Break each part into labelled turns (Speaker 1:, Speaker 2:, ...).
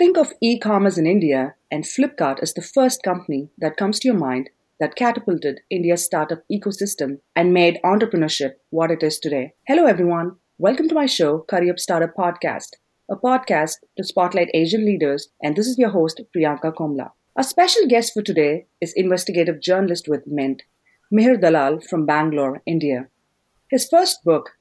Speaker 1: Think of e commerce in India, and Flipkart is the first company that comes to your mind that catapulted India's startup ecosystem and made entrepreneurship what it is today. Hello, everyone. Welcome to my show, Curry Up Startup Podcast, a podcast to spotlight Asian leaders, and this is your host, Priyanka Komla. Our special guest for today is investigative journalist with Mint, Mihir Dalal from Bangalore, India. His first book,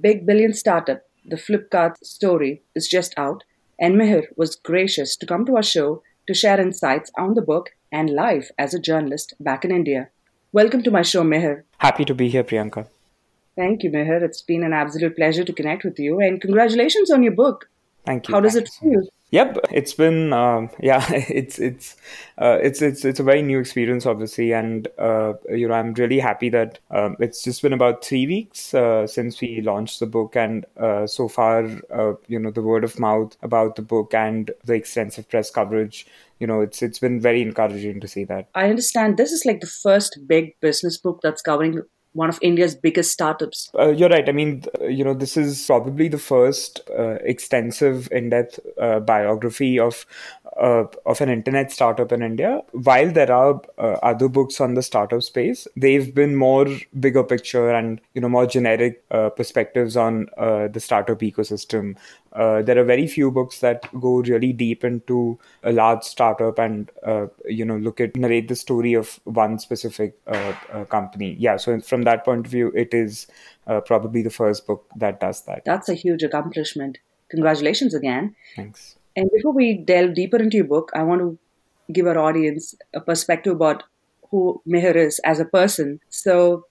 Speaker 1: Big Billion Startup The Flipkart Story, is just out and Mihir was gracious to come to our show to share insights on the book and life as a journalist back in India. Welcome to my show, Mihir.
Speaker 2: Happy to be here, Priyanka.
Speaker 1: Thank you, Mihir. It's been an absolute pleasure to connect with you, and congratulations on your book.
Speaker 2: Thank you.
Speaker 1: How does it feel?
Speaker 2: Yep, it's been um, yeah, it's it's uh, it's it's it's a very new experience, obviously, and uh, you know I'm really happy that um, it's just been about three weeks uh, since we launched the book, and uh, so far, uh, you know, the word of mouth about the book and the extensive press coverage you know it's it's been very encouraging to see that.
Speaker 1: I understand this is like the first big business book that's covering one of India's biggest startups.
Speaker 2: Uh, you're right. I mean, you know, this is probably the first uh, extensive, in-depth uh, biography of uh, of an internet startup in India. While there are uh, other books on the startup space, they've been more bigger picture and you know more generic uh, perspectives on the startup ecosystem. there are very few books that go really deep into a large startup and you know look at narrate the story of one specific company. Yeah. So from from that point of view, it is uh, probably the first book that does that.
Speaker 1: That's a huge accomplishment. Congratulations again.
Speaker 2: Thanks.
Speaker 1: And before we delve deeper into your book, I want to give our audience a perspective about who Mihir is as a person. So,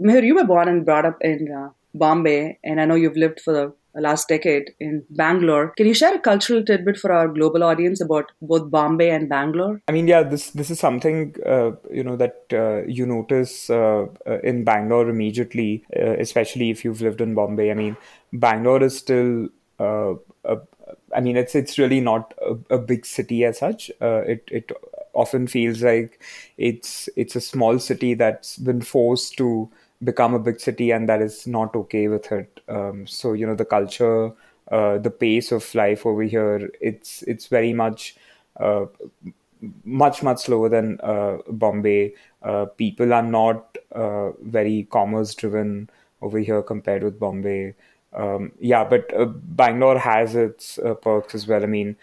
Speaker 1: Mihir, you were born and brought up in uh, Bombay, and I know you've lived for the last decade in Bangalore. Can you share a cultural tidbit for our global audience about both Bombay and Bangalore?
Speaker 2: I mean, yeah, this this is something uh, you know that uh, you notice uh, uh in Bangalore immediately, uh, especially if you've lived in Bombay. I mean, Bangalore is still. A, I mean, it's it's really not a, a big city as such. it it often feels like it's it's a small city that's been forced to become a big city and that is not okay with it. Um, so you know the culture uh, the pace of life over here it's it's very much uh, much much slower than uh, bombay. Uh, people are not uh, very commerce driven over here compared with bombay um, yeah but uh, bangalore has its perks as well i mean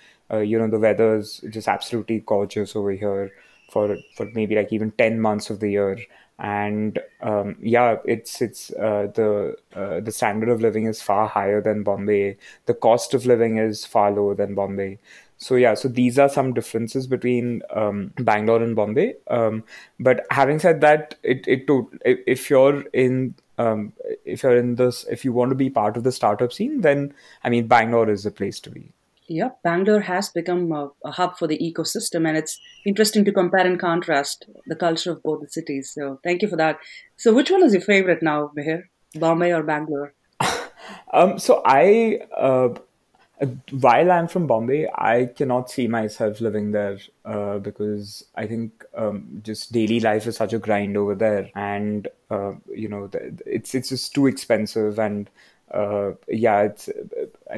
Speaker 2: you know the weather is just absolutely gorgeous over here for for maybe like even 10 months of the year and um, yeah, it's it's uh, the uh, the standard of living is far higher than Bombay. The cost of living is far lower than Bombay. So yeah, so these are some differences between um, Bangalore and Bombay. Um, but having said that, it it if you're in um, if you're in this if you want to be part of the startup scene, then I mean Bangalore is the place to be.
Speaker 1: Yeah, Bangalore has become a, a, hub for the ecosystem, and it's interesting to compare and contrast the culture of both the cities. So, thank you for that. So, which one is your favorite now, Mihir? Bombay or Bangalore?
Speaker 2: um, so, I, uh, while I'm from Bombay, I cannot see myself living there uh, because I think um, just daily life is such a grind over there, and uh, you know, it's it's just too expensive and uh, yeah, it's.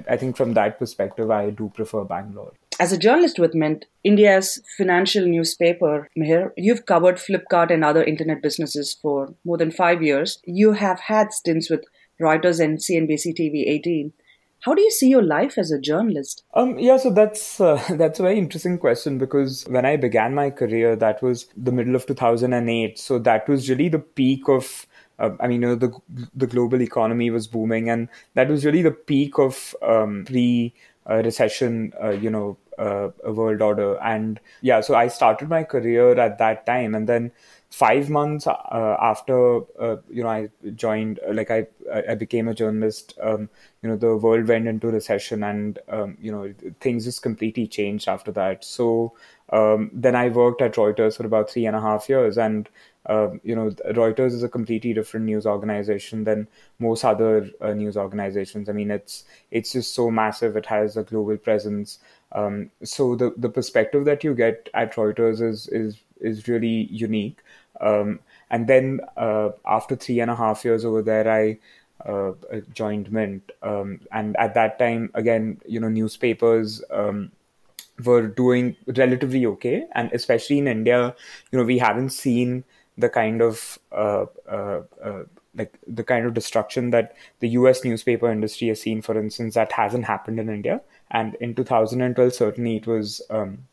Speaker 2: I think from that perspective, I do prefer Bangalore.
Speaker 1: As a journalist with Mint, India's financial newspaper, Mihir, you've covered Flipkart and other internet businesses for more than five years. You have had stints with Reuters and CNBC TV 18. How do you see your life as a journalist?
Speaker 2: Um, yeah, so that's uh, that's a very interesting question because when I began my career, that was the middle of 2008. So that was really the peak of uh, I mean, you know, the the global economy was booming, and that was really the peak of um, pre recession, uh, you know, uh, world order. And yeah, so I started my career at that time, and then five months uh, after uh, you know I joined, like I I became a journalist. Um, you know, the world went into recession, and um, you know things just completely changed after that. So um, then I worked at Reuters for about three and a half years, and uh, you know, Reuters is a completely different news organization than most other uh, news organizations. I mean, it's it's just so massive. It has a global presence. Um, so the the perspective that you get at Reuters is is is really unique. Um, and then uh, after three and a half years over there, I uh, joined Mint, um, and at that time, again, you know, newspapers um, were doing relatively okay, and especially in India, you know, we haven't seen the kind of uh, uh, uh, like the kind of destruction that the U.S. newspaper industry has seen, for instance, that hasn't happened in India. And in 2012, certainly it was. Um,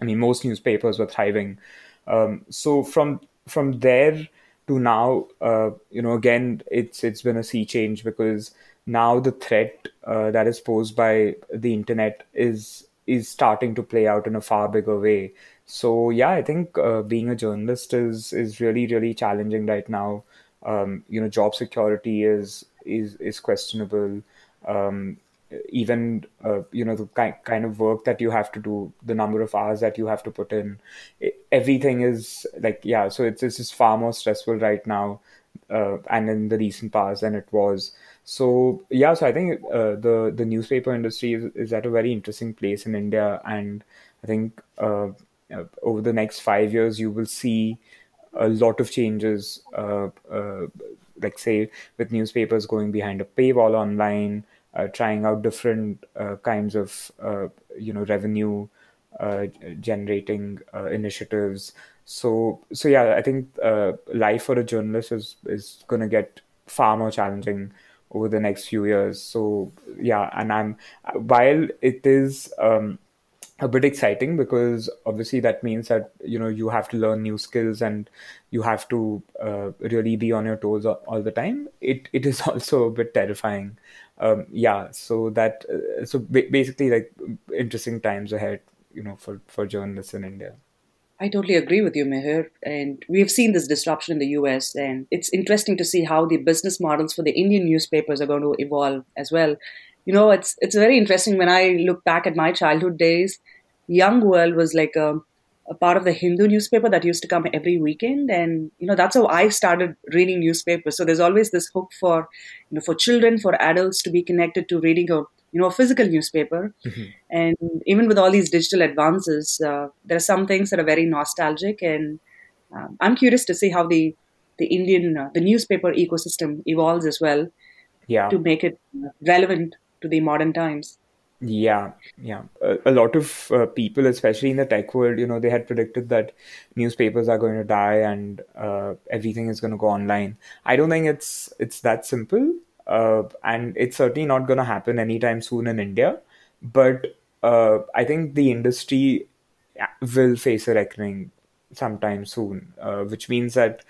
Speaker 2: I mean, most newspapers were thriving. Um, so from from there to now, uh, you know, again, it's it's been a sea change because now the threat uh, that is posed by the internet is is starting to play out in a far bigger way. So yeah, I think uh, being a journalist is is really really challenging right now. Um, you know, job security is is is questionable. Um, even uh, you know the kind kind of work that you have to do, the number of hours that you have to put in, everything is like yeah. So it's it's just far more stressful right now, uh, and in the recent past than it was. So yeah, so I think uh, the the newspaper industry is, is at a very interesting place in India, and I think uh, over the next five years you will see a lot of changes. Uh, uh, like say with newspapers going behind a paywall online, uh, trying out different kinds of you know revenue generating initiatives. So so yeah, I think life for a journalist is is going to get far more challenging over the next few years. So yeah, and I'm while it is um, a bit exciting because obviously that means that you know you have to learn new skills and you have to uh, really be on your toes all, the time. It it is also a bit terrifying. Um, yeah, so that uh, so basically like interesting times ahead, you know, for for journalists in India.
Speaker 1: I totally agree with you, Mihir. And we've seen this disruption in the US, and it's interesting to see how the business models for the Indian newspapers are going to evolve as well. You know, it's it's very interesting when I look back at my childhood days. Young World was like a, a part of the Hindu newspaper that used to come every weekend, and you know that's how I started reading newspapers. So there's always this hook for you know for children, for adults to be connected to reading a you know a physical newspaper mm-hmm. and even with all these digital advances uh, there are some things that are very nostalgic and um, i'm curious to see how the the indian uh, the newspaper ecosystem evolves as well
Speaker 2: yeah
Speaker 1: to make it relevant to the modern times
Speaker 2: yeah yeah a, a lot of uh, people especially in the tech world you know they had predicted that newspapers are going to die and uh, everything is going to go online i don't think it's it's that simple uh, and it's certainly not going to happen anytime soon in India. But uh, I think the industry will face a reckoning sometime soon, uh, which means that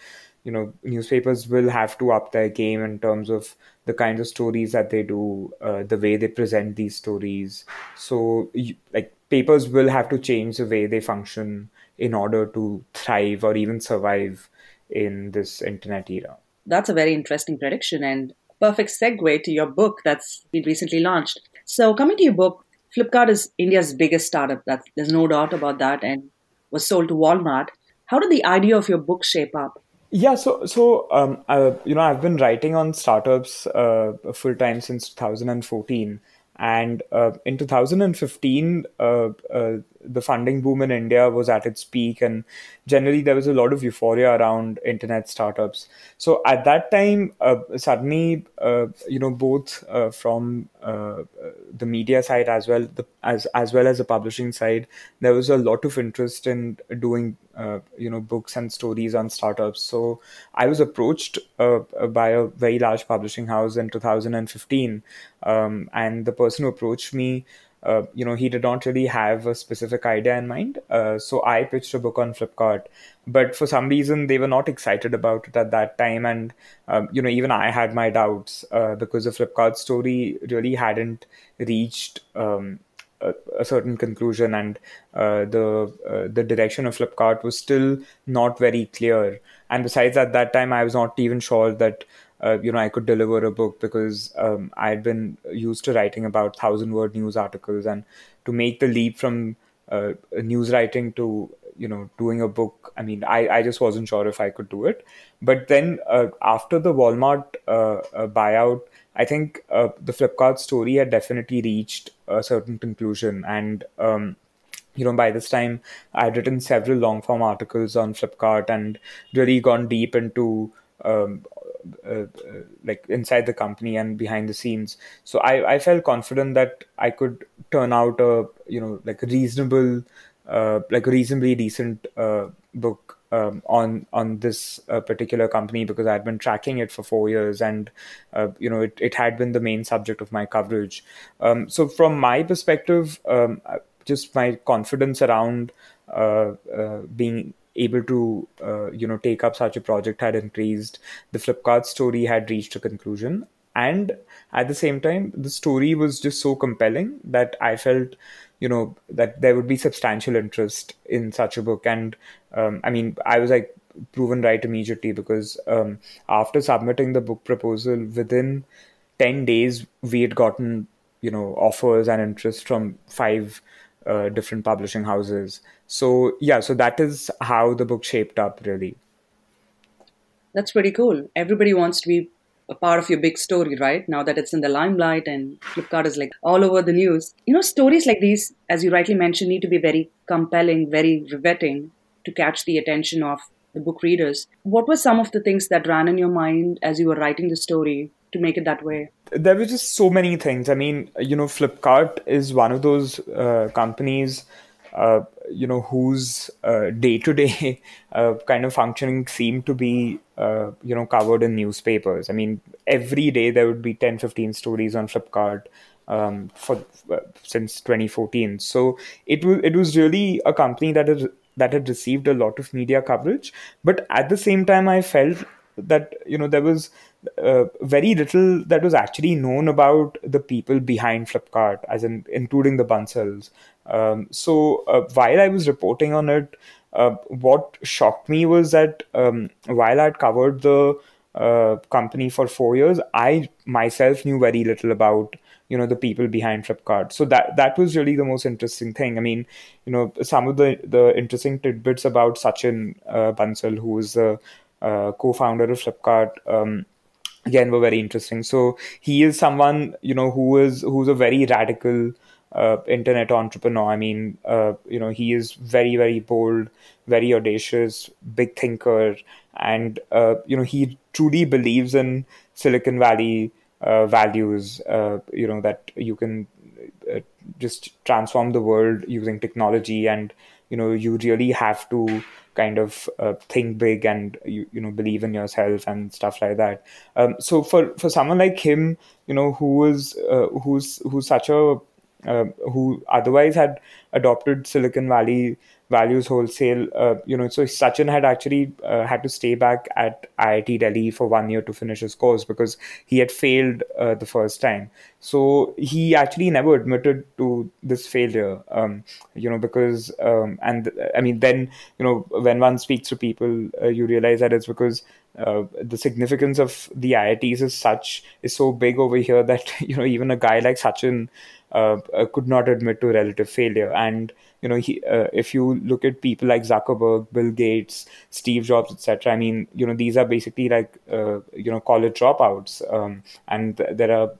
Speaker 2: you know newspapers will have to up their game in terms of the kinds of stories that they do, uh, the way they present these stories. So, you, like papers will have to change the way they function in order to thrive or even survive in this internet era.
Speaker 1: That's a very interesting prediction, and perfect segue to your book that's been recently launched. So, coming to your book, Flipkart is India's biggest startup. That there's no doubt about that, and was sold to Walmart. How did the idea of your book shape up?
Speaker 2: Yeah, so so um, uh, you know, I've been writing on startups uh, full time since 2014, and uh, in 2015, uh, uh, the funding boom in India was at its peak, and generally there was a lot of euphoria around internet startups. So at that time, uh, suddenly, uh, you know, both uh, from uh, the media side as well the, as as well as the publishing side, there was a lot of interest in doing uh, you know books and stories on startups. So I was approached uh, by a very large publishing house in 2015, um, and the person who approached me uh, you know, he did not really have a specific idea in mind. Uh, so I pitched a book on Flipkart, but for some reason they were not excited about it at that time. And um, you know, even I had my doubts uh, because the Flipkart story really hadn't reached. Um, a, a, certain conclusion, and uh, the uh, the direction of Flipkart was still not very clear. And besides, at that time, I was not even sure that uh, you know I could deliver a book because um, I had been used to writing about thousand word news articles, and to make the leap from uh, news writing to you know doing a book, I mean I, I just wasn't sure if I could do it. But then uh, after the Walmart uh, uh, buyout, I think uh, the Flipkart story had definitely reached a certain conclusion, and um, you know by this time I'd written several long form articles on Flipkart and really gone deep into um, like inside the company and behind the scenes. So I, I felt confident that I could turn out a you know like a reasonable, uh, like a reasonably decent uh, book um, on on this uh, particular company because I had been tracking it for four years, and uh, you know it, it had been the main subject of my coverage. Um, so from my perspective, um, just my confidence around uh, uh, being able to uh, you know take up such a project had increased. The Flipkart story had reached a conclusion, and at the same time, the story was just so compelling that I felt you know that there would be substantial interest in such a book and um, i mean i was like proven right immediately because um, after submitting the book proposal within 10 days we had gotten you know offers and interest from five uh, different publishing houses so yeah so that is how the book shaped up really
Speaker 1: that's pretty cool everybody wants to be a part of your big story, right? Now that it's in the limelight and Flipkart is like all over the news. You know, stories like these, as you rightly mentioned, need to be very compelling, very riveting to catch the attention of the book readers. What were some of the things that ran in your mind as you were writing the story to make it that way?
Speaker 2: There were just so many things. I mean, you know, Flipkart is one of those uh, companies uh, you know whose day to day kind of functioning seemed to be uh, you know covered in newspapers i mean every day there would be 10 15 stories on flipkart um, for uh, since 2014 so it was it was really a company that had that had received a lot of media coverage but at the same time i felt that you know there was uh, very little that was actually known about the people behind Flipkart, as in including the Bansals. Um, so uh, while I was reporting on it, uh, what shocked me was that um, while I'd covered the uh, company for four years, I myself knew very little about you know the people behind Flipkart. So that that was really the most interesting thing. I mean, you know, some of the the interesting tidbits about Sachin uh, Bansal, who is the uh, co-founder of Flipkart. Um, again, were very interesting. So he is someone you know who is who's a very radical uh, internet entrepreneur. I mean, uh, you know, he is very, very bold, very audacious, big thinker, and uh, you know, he truly believes in Silicon Valley uh, values. Uh, you know that you can uh, just transform the world using technology, and you know, you really have to kind of think big and you, you know believe in yourself and stuff like that. Um, so for for someone like him, you know, who is who's who's such a uh, who otherwise had adopted Silicon Valley values wholesale. Uh, you know, so Sachin had actually uh, had to stay back at IIT Delhi for one year to finish his course because he had failed uh, the first time. So he actually never admitted to this failure. Um, you know, because um, and I mean, then you know, when one speaks to people, uh, you realize that it's because uh, the significance of the IITs is such is so big over here that you know even a guy like Sachin uh, uh, could not admit to relative failure. And you know, he, uh, if you look at people like Zuckerberg, Bill Gates, Steve Jobs, etc., I mean, you know, these are basically like uh, you know college dropouts, um, and there are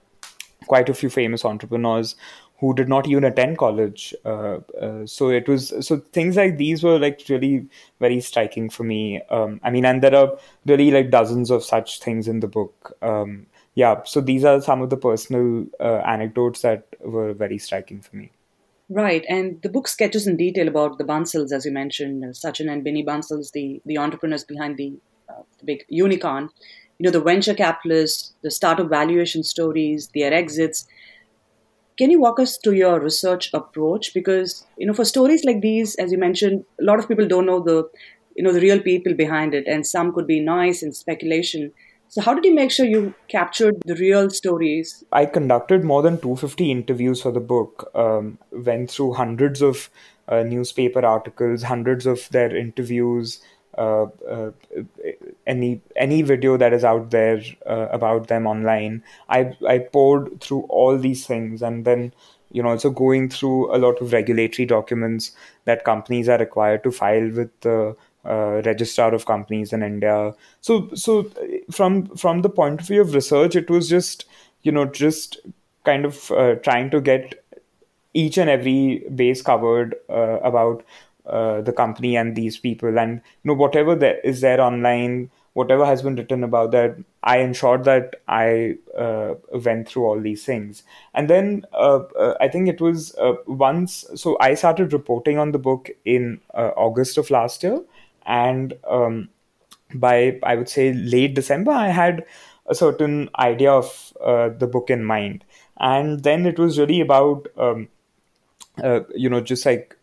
Speaker 2: quite a few famous entrepreneurs who did not even attend college. Uh, uh, so it was so things like these were like really very striking for me. Um, I mean, and there are really like dozens of such things in the book. Um, yeah, so these are some of the personal uh, anecdotes that were very striking for me.
Speaker 1: Right, and the book sketches in detail about the Bansals, as you mentioned, uh, Sachin and Binny Bansals, the the entrepreneurs behind the, uh, the big unicorn. You know, the venture capitalists, the startup valuation stories, their exits. Can you walk us through your research approach? Because you know, for stories like these, as you mentioned, a lot of people don't know the you know the real people behind it, and some could be noise and speculation. So, how did you make sure you captured the real stories?
Speaker 2: I conducted more than 250 interviews for the book, um, went through hundreds of uh, newspaper articles, hundreds of their interviews, uh, uh, any any video that is out there uh, about them online. I I poured through all these things, and then you know also going through a lot of regulatory documents that companies are required to file with the uh, registrar of companies in India. So so from from the point of view of research, it was just you know just kind of uh, trying to get each and every base covered uh, about uh, the company and these people, and you know whatever there is there online, whatever has been written about that, I ensured that I uh, went through all these things. And then I think it was once, so I started reporting on the book in August of last year. And um, by, I would say, late December, I had a certain idea of uh, the book in mind. And then it was really about, um, you know, just like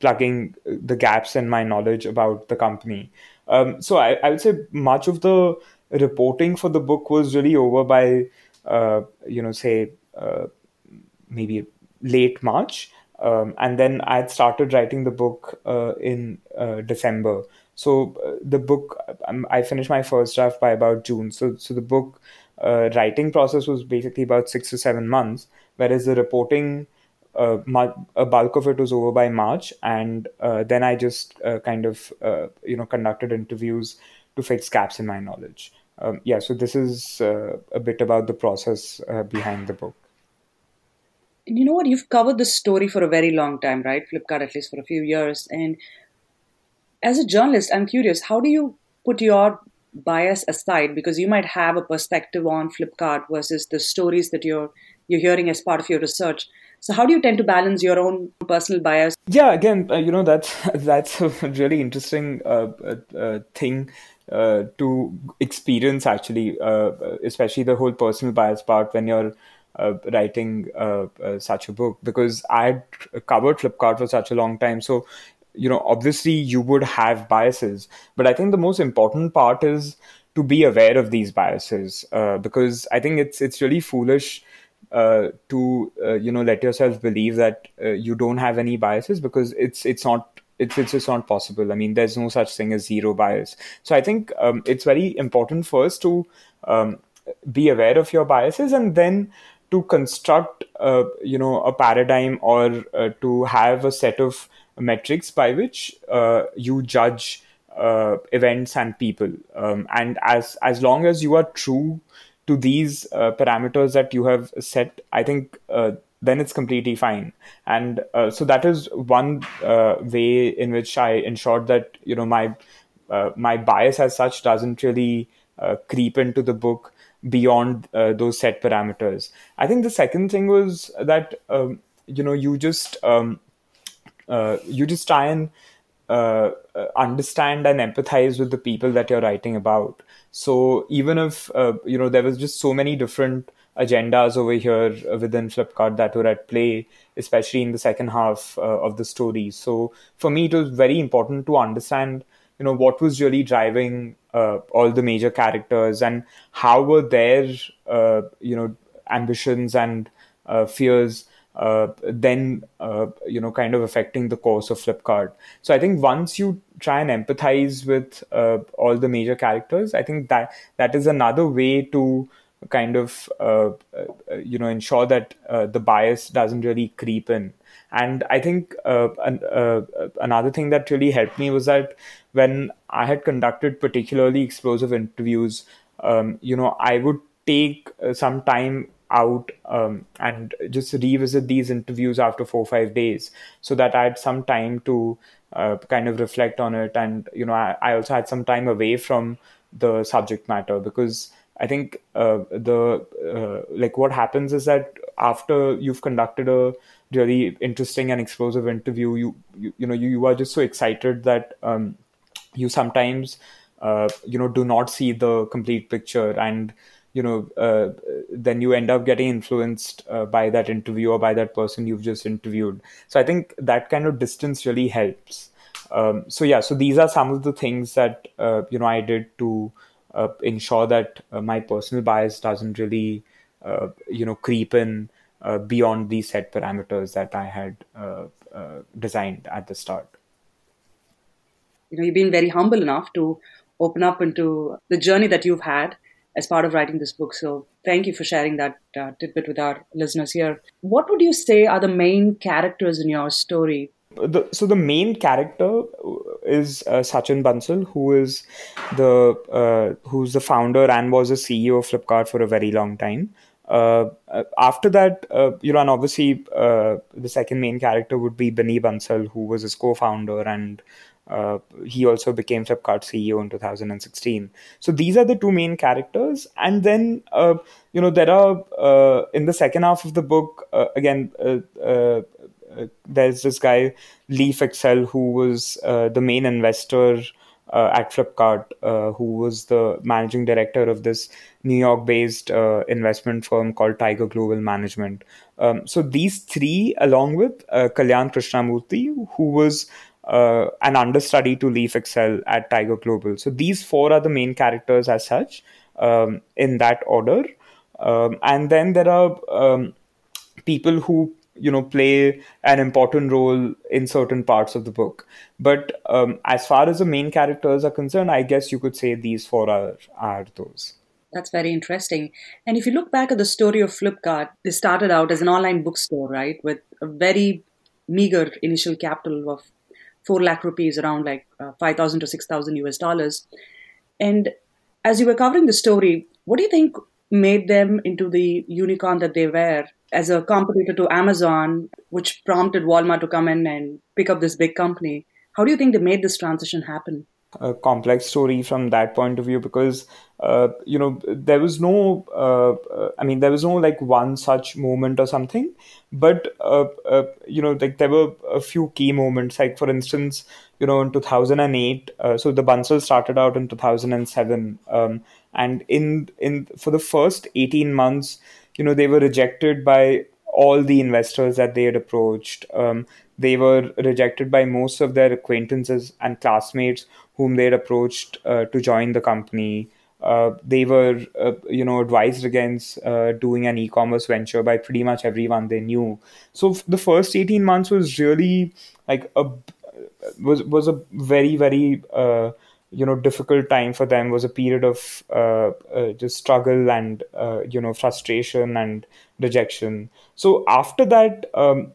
Speaker 2: plugging the gaps in my knowledge about the company. Um, so I, I, would say much of the reporting for the book was really over by, uh, you know, say uh, maybe late March. Um, and then I had started writing the book uh, in uh, December. So uh, the book, um, I finished my first draft by about June. So, so the book uh, writing process was basically about six to seven months, whereas the reporting uh, a bulk of it was over by March, and uh, then I just kind of you know conducted interviews to fix gaps in my knowledge. Um, yeah, so this is a bit about the process behind the book.
Speaker 1: You know what? You've covered this story for a very long time, right? Flipkart, at least for a few years. And as a journalist, I'm curious: how do you put your bias aside because you might have a perspective on Flipkart versus the stories that you're you're hearing as part of your research. So how do you tend to balance your own personal bias?
Speaker 2: Yeah, again, uh, you know that's that's a really interesting uh, uh, uh thing uh, to experience actually, uh, especially the whole personal bias part when you're writing such a book because I had covered Flipkart for such a long time, so you know obviously you would have biases, but I think the most important part is to be aware of these biases because I think it's it's really foolish uh, to uh, you know let yourself believe that uh, you don't have any biases because it's it's not it's it's just not possible. I mean, there's no such thing as zero bias. So I think um, it's very important first to um, be aware of your biases and then to construct uh, you know a paradigm or uh, to have a set of metrics by which uh, you judge events and people. Um, and as as long as you are true to these uh, parameters that you have set, I think uh, then it's completely fine. And uh, so that is one uh, way in which I ensured that you know my uh, my bias as such doesn't really uh, creep into the book beyond those set parameters. I think the second thing was that um, you know you just um, you just try and uh, understand and empathize with the people that you're writing about. So even if uh, you know there was just so many different agendas over here within Flipkart that were at play, especially in the second half uh, of the story. So for me, it was very important to understand, you know, what was really driving uh, all the major characters and how were their, uh, you know, ambitions and uh, fears uh, then uh, you know kind of affecting the course of Flipkart. So I think once you try and empathize with uh, all the major characters, I think that that is another way to kind of uh, uh, you know ensure that uh, the bias doesn't really creep in. And I think an, another thing that really helped me was that when I had conducted particularly explosive interviews, um, you know, I would take some time out um, and just revisit these interviews after four or five days so that I had some time to uh, kind of reflect on it. And, you know, I, I, also had some time away from the subject matter because I think uh, the, uh, like what happens is that after you've conducted a really interesting and explosive interview, you, you, you know, you, you are just so excited that um, you sometimes, uh, you know, do not see the complete picture and, you know, uh, then you end up getting influenced uh, by that interview or by that person you've just interviewed. So I think that kind of distance really helps. Um, so yeah, so these are some of the things that uh, you know I did to uh, ensure that uh, my personal bias doesn't really uh, you know creep in beyond these set parameters that I had designed at the start.
Speaker 1: You know, you've been very humble enough to open up into the journey that you've had as part of writing this book. So thank you for sharing that uh, tidbit with our listeners here. What would you say are the main characters in your story?
Speaker 2: The, so the main character is uh, Sachin Bansal, who is the uh, who's the founder and was the CEO of Flipkart for a very long time. Uh, after that, uh, you know, and obviously uh, the second main character would be Binny Bansal, who was his co-founder and uh, he also became Flipkart CEO in 2016. So these are the two main characters, and then uh, you know there are uh, in the second half of the book uh, again. Uh, there's this guy Lee Fixel who was the main investor uh, at Flipkart, uh, who was the managing director of this New York based uh, investment firm called Tiger Global Management. Um, so these three, along with uh, Kalyan Krishnamurthy, who was uh, an understudy to Lee Fixel at Tiger Global. So these four are the main characters as such um, in that order. Um, and then there are um, people who you know play an important role in certain parts of the book. But um, as far as the main characters are concerned i guess you could say these four are are those.
Speaker 1: That's very interesting. And if you look back at the story of flipkart they started out as an online bookstore right with a very meager initial capital of 4 lakh rupees around like uh, 5000 to 6000 us dollars. And as you were covering the story what do you think made them into the unicorn that they were as a competitor to Amazon, which prompted Walmart to come in and pick up this big company. How do you think they made this transition happen?
Speaker 2: A complex story from that point of view because uh, you know there was no uh, i mean there was no like one such moment or something but uh, uh, you know like there were a few key moments like for instance you know in 2008 uh, so the Bansal started out in 2007 um, and in in for the first 18 months you know they were rejected by all the investors that they had approached. Um, they were rejected by most of their acquaintances and classmates whom they had approached uh, to join the company. Uh, they were uh, you know advised against uh, doing an e-commerce venture by pretty much everyone they knew. So the first 18 months was really like a was was a very very uh, you know difficult time for them was a period of uh, uh, just struggle and uh, you know frustration and rejection. So after that um,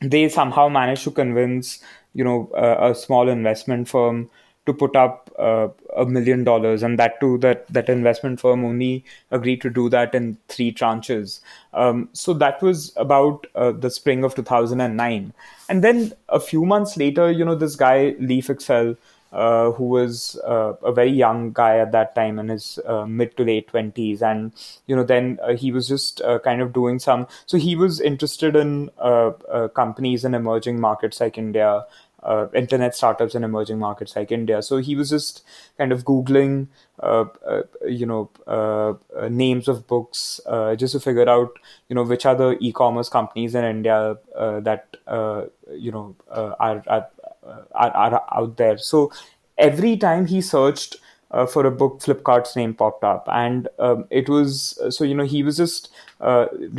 Speaker 2: they somehow managed to convince you know a small investment firm to put up uh, a million dollars and that too that that investment firm only agreed to do that in three tranches. Um, so that was about uh, the spring of 2009 and then a few months later you know this guy Lee Fixel uh, who was uh, a very young guy at that time in his uh, mid to late 20s and you know then uh, he was just uh, kind of doing some so he was interested in uh, companies in emerging markets like india uh, internet startups in emerging markets like India. So he was just kind of googling, uh, uh, you know, names of books just to figure out, you know, which are the e-commerce companies in India that you know are, are, are are out there. So every time he searched. for a book, Flipkart's name popped up, and um, it was so you know he was just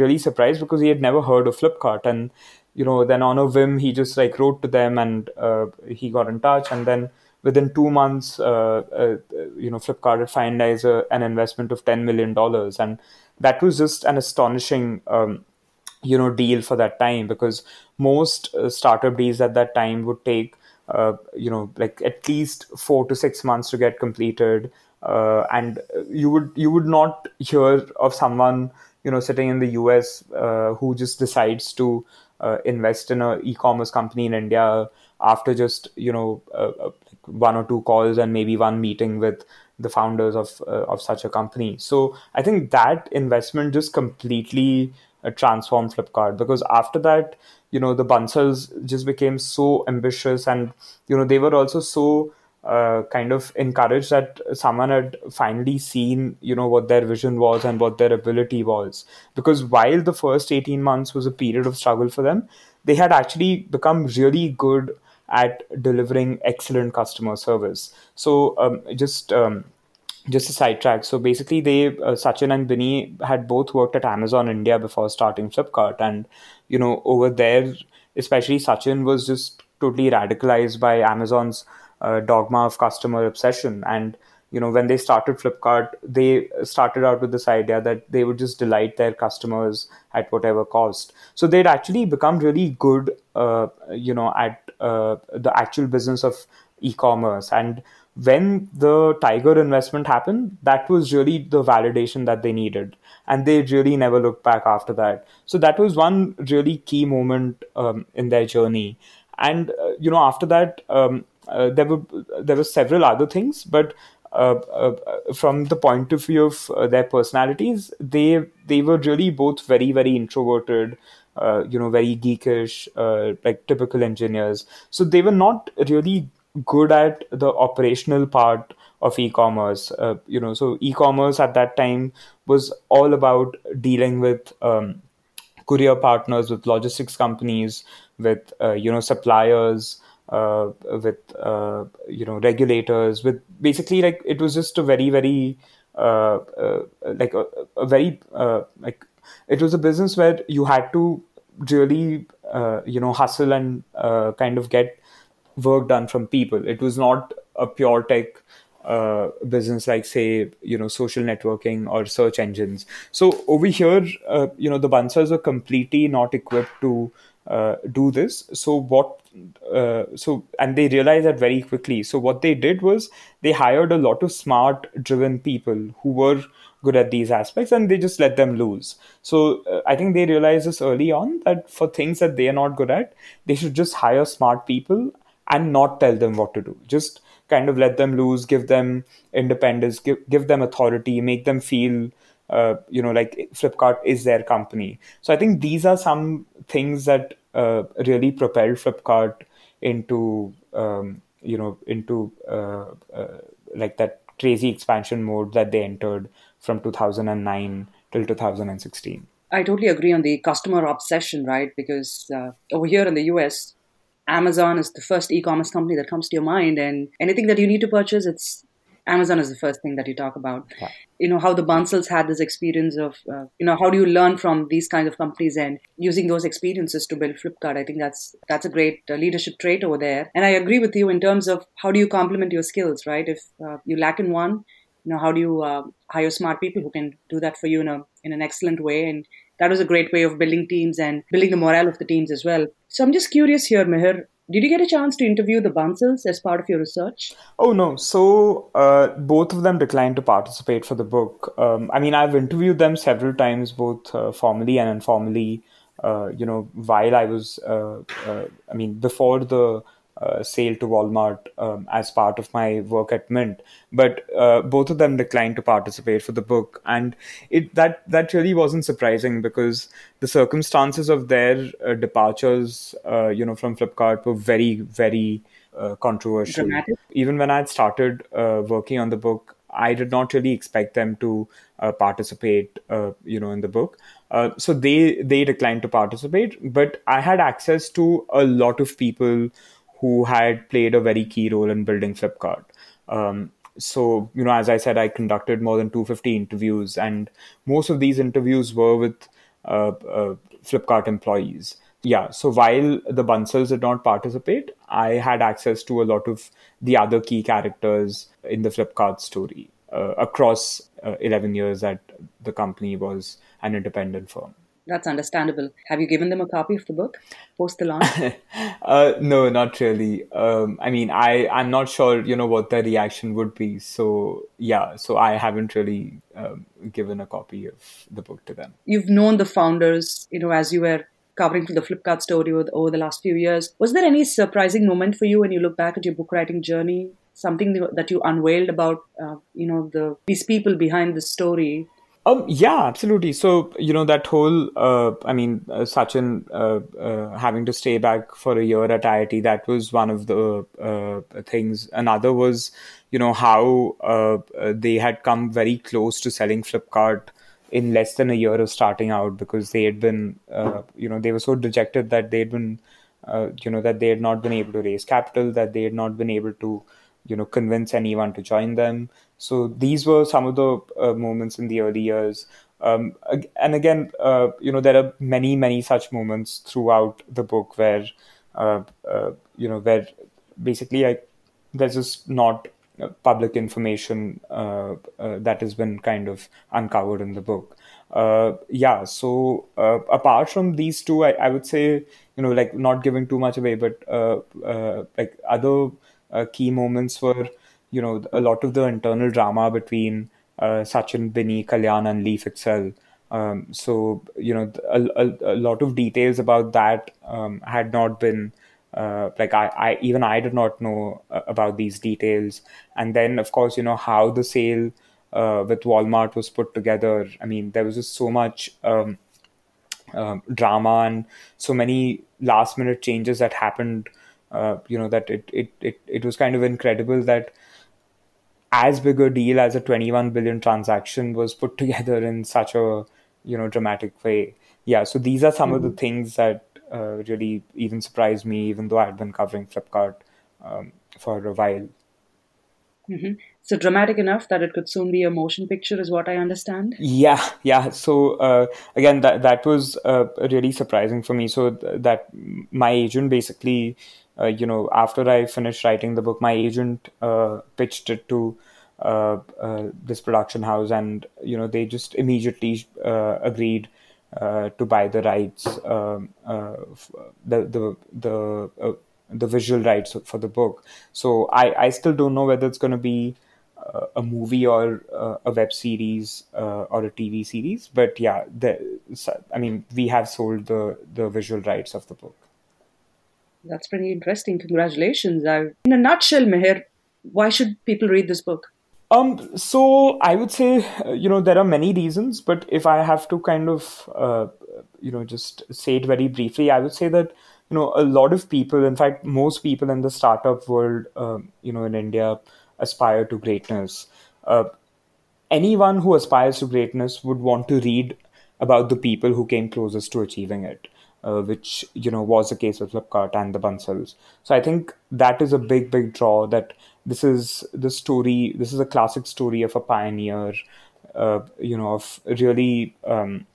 Speaker 2: really surprised because he had never heard of Flipkart, and you know, then on a whim, he just like wrote to them and uh, he got in touch. And then within two months, uh, uh, you know, Flipkart had finalized a, an investment of $10 million. And that was just an astonishing, um, you know, deal for that time because most uh, startup deals at that time would take, uh, you know, like at least four to six months to get completed. Uh, and you would you would not hear of someone you know sitting in the US who just decides to uh, invest in a e-commerce company in India after just you know uh, uh, one or two calls and maybe one meeting with the founders of uh, of such a company. So I think that investment just completely uh, transformed Flipkart. Because after that, you know, the Bansals just became so ambitious and you know they were also so uh, kind of encouraged that someone had finally seen you know what their vision was and what their ability was. Because while the first 18 months was a period of struggle for them they had actually become really good at delivering excellent customer service. So um, just um, just a sidetrack. So basically, they uh, Sachin and Binny had both worked at Amazon India before starting Flipkart, and you know over there, especially Sachin was just totally radicalized by Amazon's uh, dogma of customer obsession. And you know when they started flipkart they started out with this idea that they would just delight their customers at whatever cost. So they'd actually become really good uh, you know at uh, the actual business of e-commerce. And when the tiger investment happened that was really the validation that they needed. And they really never looked back after that. So that was one really key moment um, in their journey. And uh, you know after that um, there were there were several other things, but uh, uh, from the point of view of uh, their personalities, they they were really both very very introverted, you know, very geekish, like typical engineers. So they were not really good at the operational part of e-commerce. Uh, you know, so e-commerce at that time was all about dealing with um, courier partners, with logistics companies, with uh, you know suppliers, uh, with uh, you know regulators, with basically like it was just a very very uh, uh, like a, a very like it was a business where you had to really you know hustle and kind of get work done from people. It was not a pure tech uh, business like say you know social networking or search engines. So over here uh, you know the bansals are completely not equipped to uh, do this. So what uh, so and they realized that very quickly. So what they did was they hired a lot of smart driven people who were good at these aspects and they just let them lose so uh, i think they realized this early on that for things that they are not good at they should just hire smart people and not tell them what to do. Just kind of let them loose give them independence give, give them authority make them feel uh, you know like flipkart is their company. So i think these are some things that uh, really propelled flipkart into um, you know into uh, uh like that crazy expansion mode that they entered from 2009 till 2016
Speaker 1: i totally agree on the customer obsession right? Because uh, over here in the us Amazon is the first e-commerce company that comes to your mind, and anything that you need to purchase, it's Amazon is the first thing that you talk about. Yeah. You know how the Bansals had this experience of, uh, you know, how do you learn from these kinds of companies and using those experiences to build Flipkart. I think that's that's a great uh, leadership trait over there. And I agree with you in terms of how do you complement your skills, right? If uh, you lack in one, you know, how do you uh, hire smart people who can do that for you in a in an excellent way and that was a great way of building teams and building the morale of the teams as well. So I'm just curious here, Mihir. Did you get a chance to interview the Bansals as part of your research?
Speaker 2: Oh no! So uh, both of them declined to participate for the book. Um, I mean, I've interviewed them several times, both uh, formally and informally. Uh, you know, while I was, uh, uh, I mean, before the uh, sale to Walmart um, as part of my work at Mint, but uh, both of them declined to participate for the book, and it that that really wasn't surprising because the circumstances of their uh, departures, uh, you know, from Flipkart were very very uh, controversial.
Speaker 1: Dramatic.
Speaker 2: Even when I had started uh, working on the book, I did not really expect them to participate, you know, in the book. so they they declined to participate, but I had access to a lot of people who had played a very key role in building Flipkart. Um, so, you know, as I said, I conducted more than 250 interviews, and most of these interviews were with uh, uh, Flipkart employees. Yeah, so while the Bansals did not participate, I had access to a lot of the other key characters in the Flipkart story uh, across uh, 11 years that the company was an independent firm.
Speaker 1: That's understandable. Have you given them a copy of the book post the launch?
Speaker 2: uh, no, not really. Um, I mean, I I'm not sure you know what their reaction would be. So yeah, so I haven't really um, given a copy of the book to them.
Speaker 1: You've known the founders, you know, as you were covering the Flipkart story over the, over the last few years. Was there any surprising moment for you when you look back at your book writing journey? Something that you unveiled about, uh, you know, the these people behind the story
Speaker 2: um, yeah, absolutely. So, you know, that whole, uh, I mean, uh, Sachin uh, uh, having to stay back for a year at IIT, that was one of the uh, things. Another was, you know, how uh, they had come very close to selling Flipkart in less than a year of starting out because they had been, you know, they were so dejected that they had been, you know, that they had not been able to raise capital, that they had not been able to, you know, convince anyone to join them so these were some of the uh, moments in the early years. Um, and again, uh, you know, there are many, many such moments throughout the book where, uh, uh you know, where basically like there's just not public information uh, uh, that has been kind of uncovered in the book. yeah, so apart from these two, I, I, would say, you know, like not giving too much away, but like other key moments were you know a lot of the internal drama between uh, Sachin, Binny, Kalyan, and Lee Fixel. Um, so you know a, a, a, lot of details about that um, had not been uh, like I, I even I did not know uh, about these details. And then of course, you know how the sale uh, with Walmart was put together. I mean, there was just so much um, um drama and so many last minute changes that happened. Uh, you know that it, it it it was kind of incredible that as big a deal as a 21 billion transaction was put together in such a you know dramatic way. Yeah, so these are some mm-hmm. of the mm-hmm. things that uh, really even surprised me, even though I had been covering Flipkart um, for a while.
Speaker 1: Mm-hmm. So dramatic enough that it could soon be a motion picture, is what I understand.
Speaker 2: Yeah, yeah. So uh, again, that that was uh, really surprising for me. So th- that my agent basically, uh, you know, after I finished writing the book, my agent uh, pitched it to uh, this production house, and you know, they just immediately agreed uh, to buy the rights, um, uh, the the the uh, the visual rights for the book. So I I still don't know whether it's going to be a movie or a web series or a TV series. But yeah, the, I mean, we have sold the the visual rights of the book.
Speaker 1: That's pretty interesting. Congratulations. I, in a nutshell, Mihir, why should people read this book?
Speaker 2: Um, so I would say, uh, you know, there are many reasons, but if I have to kind of, uh, you know, just say it very briefly, I would say that, you know, a lot of people, in fact, most people in the startup world, um, you know, in India aspire to greatness. Uh, anyone who aspires to greatness would want to read about the people who came closest to achieving it uh, which you know was the case with Flipkart and the Bansals. So I think that is a big, big draw. That this is the story. This is a classic story of a pioneer. Uh, you know, of really um,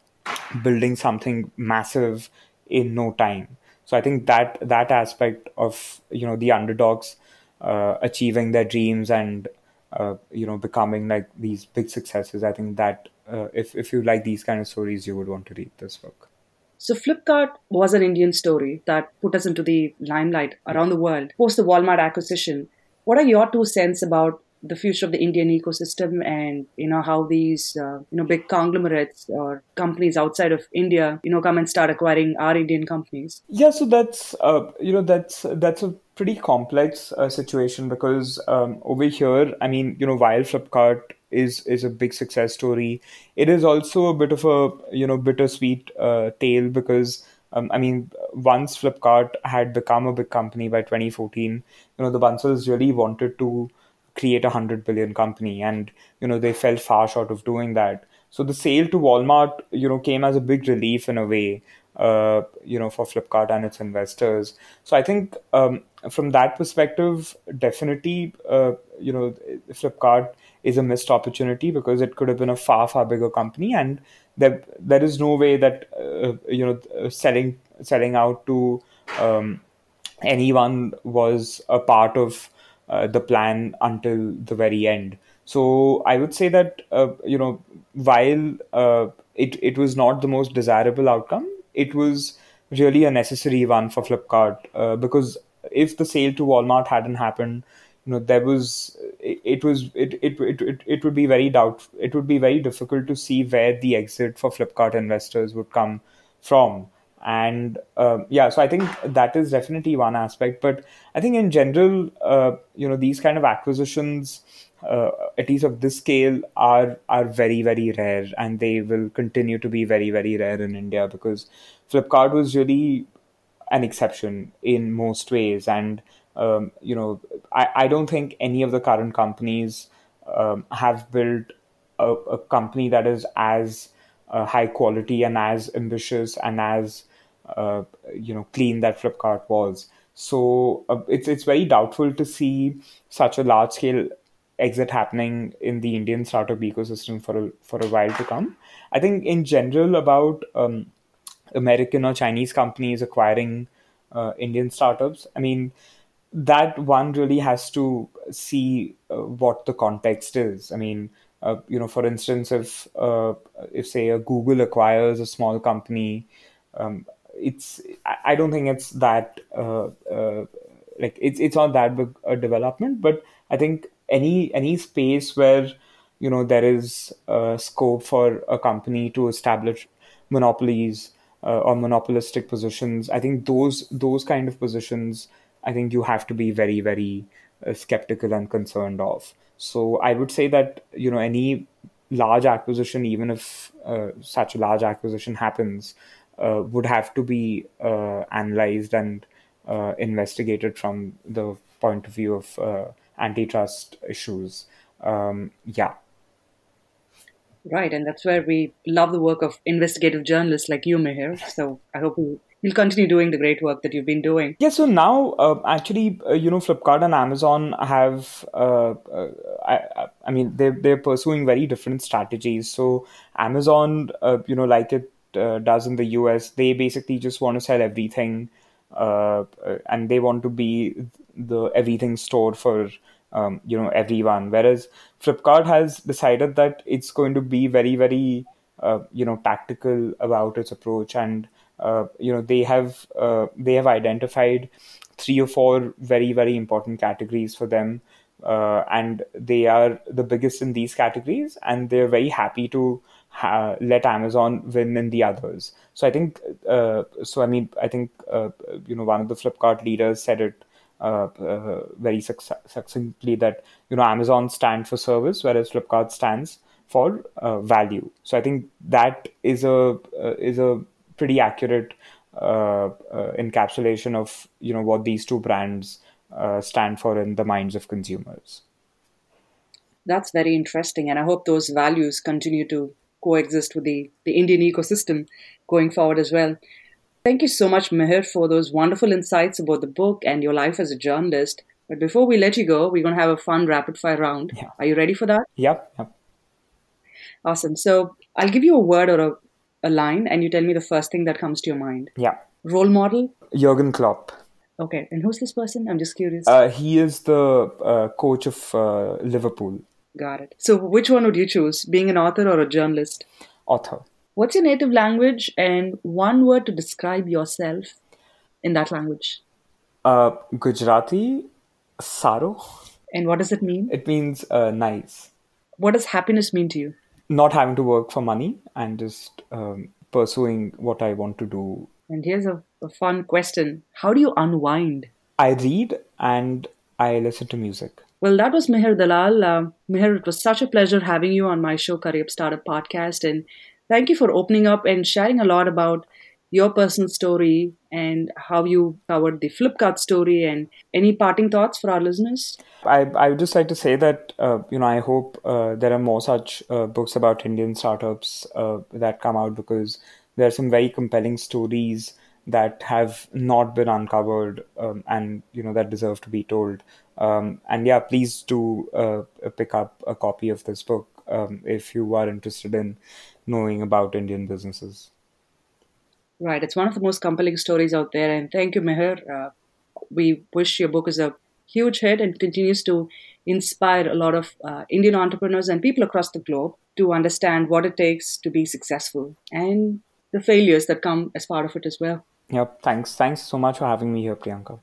Speaker 2: building something massive in no time. So I think that that aspect of you know the underdogs uh, achieving their dreams and uh, you know becoming like these big successes. I think that uh, if if you like these kind of stories, you would want to read this book.
Speaker 1: So Flipkart was an Indian story that put us into the limelight around the world post the Walmart acquisition. What are your two cents about the future of the Indian ecosystem and you know how these uh, you know big conglomerates or companies outside of India you know come and start acquiring our Indian companies?
Speaker 2: Yeah, so that's uh, you know that's that's a pretty complex uh, situation because um, over here, I mean, you know, while Flipkart is is a big success story. It is also a bit of a you know bittersweet uh, tale because um, I mean once Flipkart had become a big company by 2014, you know the Bansals really wanted to create a hundred billion company, and you know they fell far short of doing that. So the sale to Walmart, you know, came as a big relief in a way, uh, you know, for Flipkart and its investors. So I think um, from that perspective, definitely, uh, you know, Flipkart is a missed opportunity because it could have been a far far bigger company and there there is no way that uh, you know uh, selling selling out to um, anyone was a part of uh, the plan until the very end. So i would say that uh, you know while uh, it it was not the most desirable outcome it was really a necessary one for flipkart uh, because if the sale to walmart hadn't happened you know there was it, it was it, it it, it would be very doubt it would be very difficult to see where the exit for flipkart investors would come from. And uh, yeah so i think that is definitely one aspect. But i think in general uh, you know these kind of acquisitions uh, at least of this scale are are very very rare. And they will continue to be very very rare in india because flipkart was really an exception in most ways. And um, you know, I, I don't think any of the current companies um, have built a, a, company that is as uh, high quality and as ambitious and as uh, you know clean that Flipkart was. So uh, it's it's very doubtful to see such a large scale exit happening in the Indian startup ecosystem for a, for a while to come. I think in general about um, American or Chinese companies acquiring uh, Indian startups. I mean, that one really has to see uh, what the context is. I mean, uh, you know, for instance, if uh, if say a Google acquires a small company, um, it's I don't think it's that uh, uh, like it's it's not that big a development, but I think any any space where you know there is a scope for a company to establish monopolies uh, or monopolistic positions. I think those those kind of positions, I think you have to be very very uh, skeptical and concerned of. So I would say that you know any large acquisition, even if uh, such a large acquisition happens, uh, would have to be uh, analyzed and uh, investigated from the point of view of uh, antitrust issues. Um, yeah.
Speaker 1: Right, and that's where we love the work of investigative journalists like you, Mihir. So I hope you you'll continue doing the great work that you've been doing.
Speaker 2: Yeah, so now uh, actually, uh, you know, Flipkart and Amazon have, uh, uh I, I mean, they're, they're pursuing very different strategies. So Amazon, uh, you know, like it uh, does in the US, they basically just want to sell everything and they want to be the everything store for um, you know everyone whereas flipkart has decided that it's going to be very very uh, you know tactical about its approach and uh, you know they have uh, they have identified three or four very very important categories for them uh, and they are the biggest in these categories and they're very happy to let amazon win in the others so i think uh, so i mean i think uh, you know one of the flipkart leaders said it uh, uh, very succinctly that you know Amazon stands for service, whereas Flipkart stands for uh, value. So I think that is a is a pretty accurate uh, uh, encapsulation of you know what these two brands uh, stand for in the minds of consumers.
Speaker 1: That's very interesting, and I hope those values continue to coexist with the, the Indian ecosystem going forward as well. Thank you so much, Mihir, for those wonderful insights about the book and your life as a journalist. But before we let you go, we're going to have a fun rapid fire round. Yeah. Are you ready for that?
Speaker 2: Yep. yep.
Speaker 1: Awesome. So I'll give you a word or a, a line, and you tell me the first thing that comes to your mind.
Speaker 2: Yeah.
Speaker 1: Role model?
Speaker 2: Jurgen Klopp.
Speaker 1: Okay. And who's this person? I'm just curious.
Speaker 2: Uh, he is the uh, coach of uh, Liverpool.
Speaker 1: Got it. So which one would you choose, being an author or a journalist?
Speaker 2: Author.
Speaker 1: What's your native language and one word to describe yourself in that language?
Speaker 2: Uh, Gujarati, saro.
Speaker 1: And what does it mean?
Speaker 2: It means uh, nice.
Speaker 1: What does happiness mean to you?
Speaker 2: Not having to work for money and just um, pursuing what I want to do.
Speaker 1: And here's a, a fun question How do you unwind?
Speaker 2: I read and I listen to music.
Speaker 1: Well, that was Mihir Dalal. Uh, Mihir, it was such a pleasure having you on my show, Career Startup Podcast. And Thank you for opening up and sharing a lot about your personal story and how you covered the Flipkart story and any parting thoughts for our listeners?
Speaker 2: I, I would just like to say that, uh, you know, I hope uh, there are more such uh, books about Indian startups uh, that come out because there are some very compelling stories that have not been uncovered um, and, you know, that deserve to be told. Um, and yeah, please do uh, pick up a copy of this book um, if you are interested in knowing about Indian businesses.
Speaker 1: Right. It's one of the most compelling stories out there. And thank you, Mihir. Uh, we wish your book is a huge hit and continues to inspire a lot of uh, Indian entrepreneurs and people across the globe to understand what it takes to be successful and the failures that come as part of it as well.
Speaker 2: Yep. Thanks. Thanks so much for having me here, Priyanka.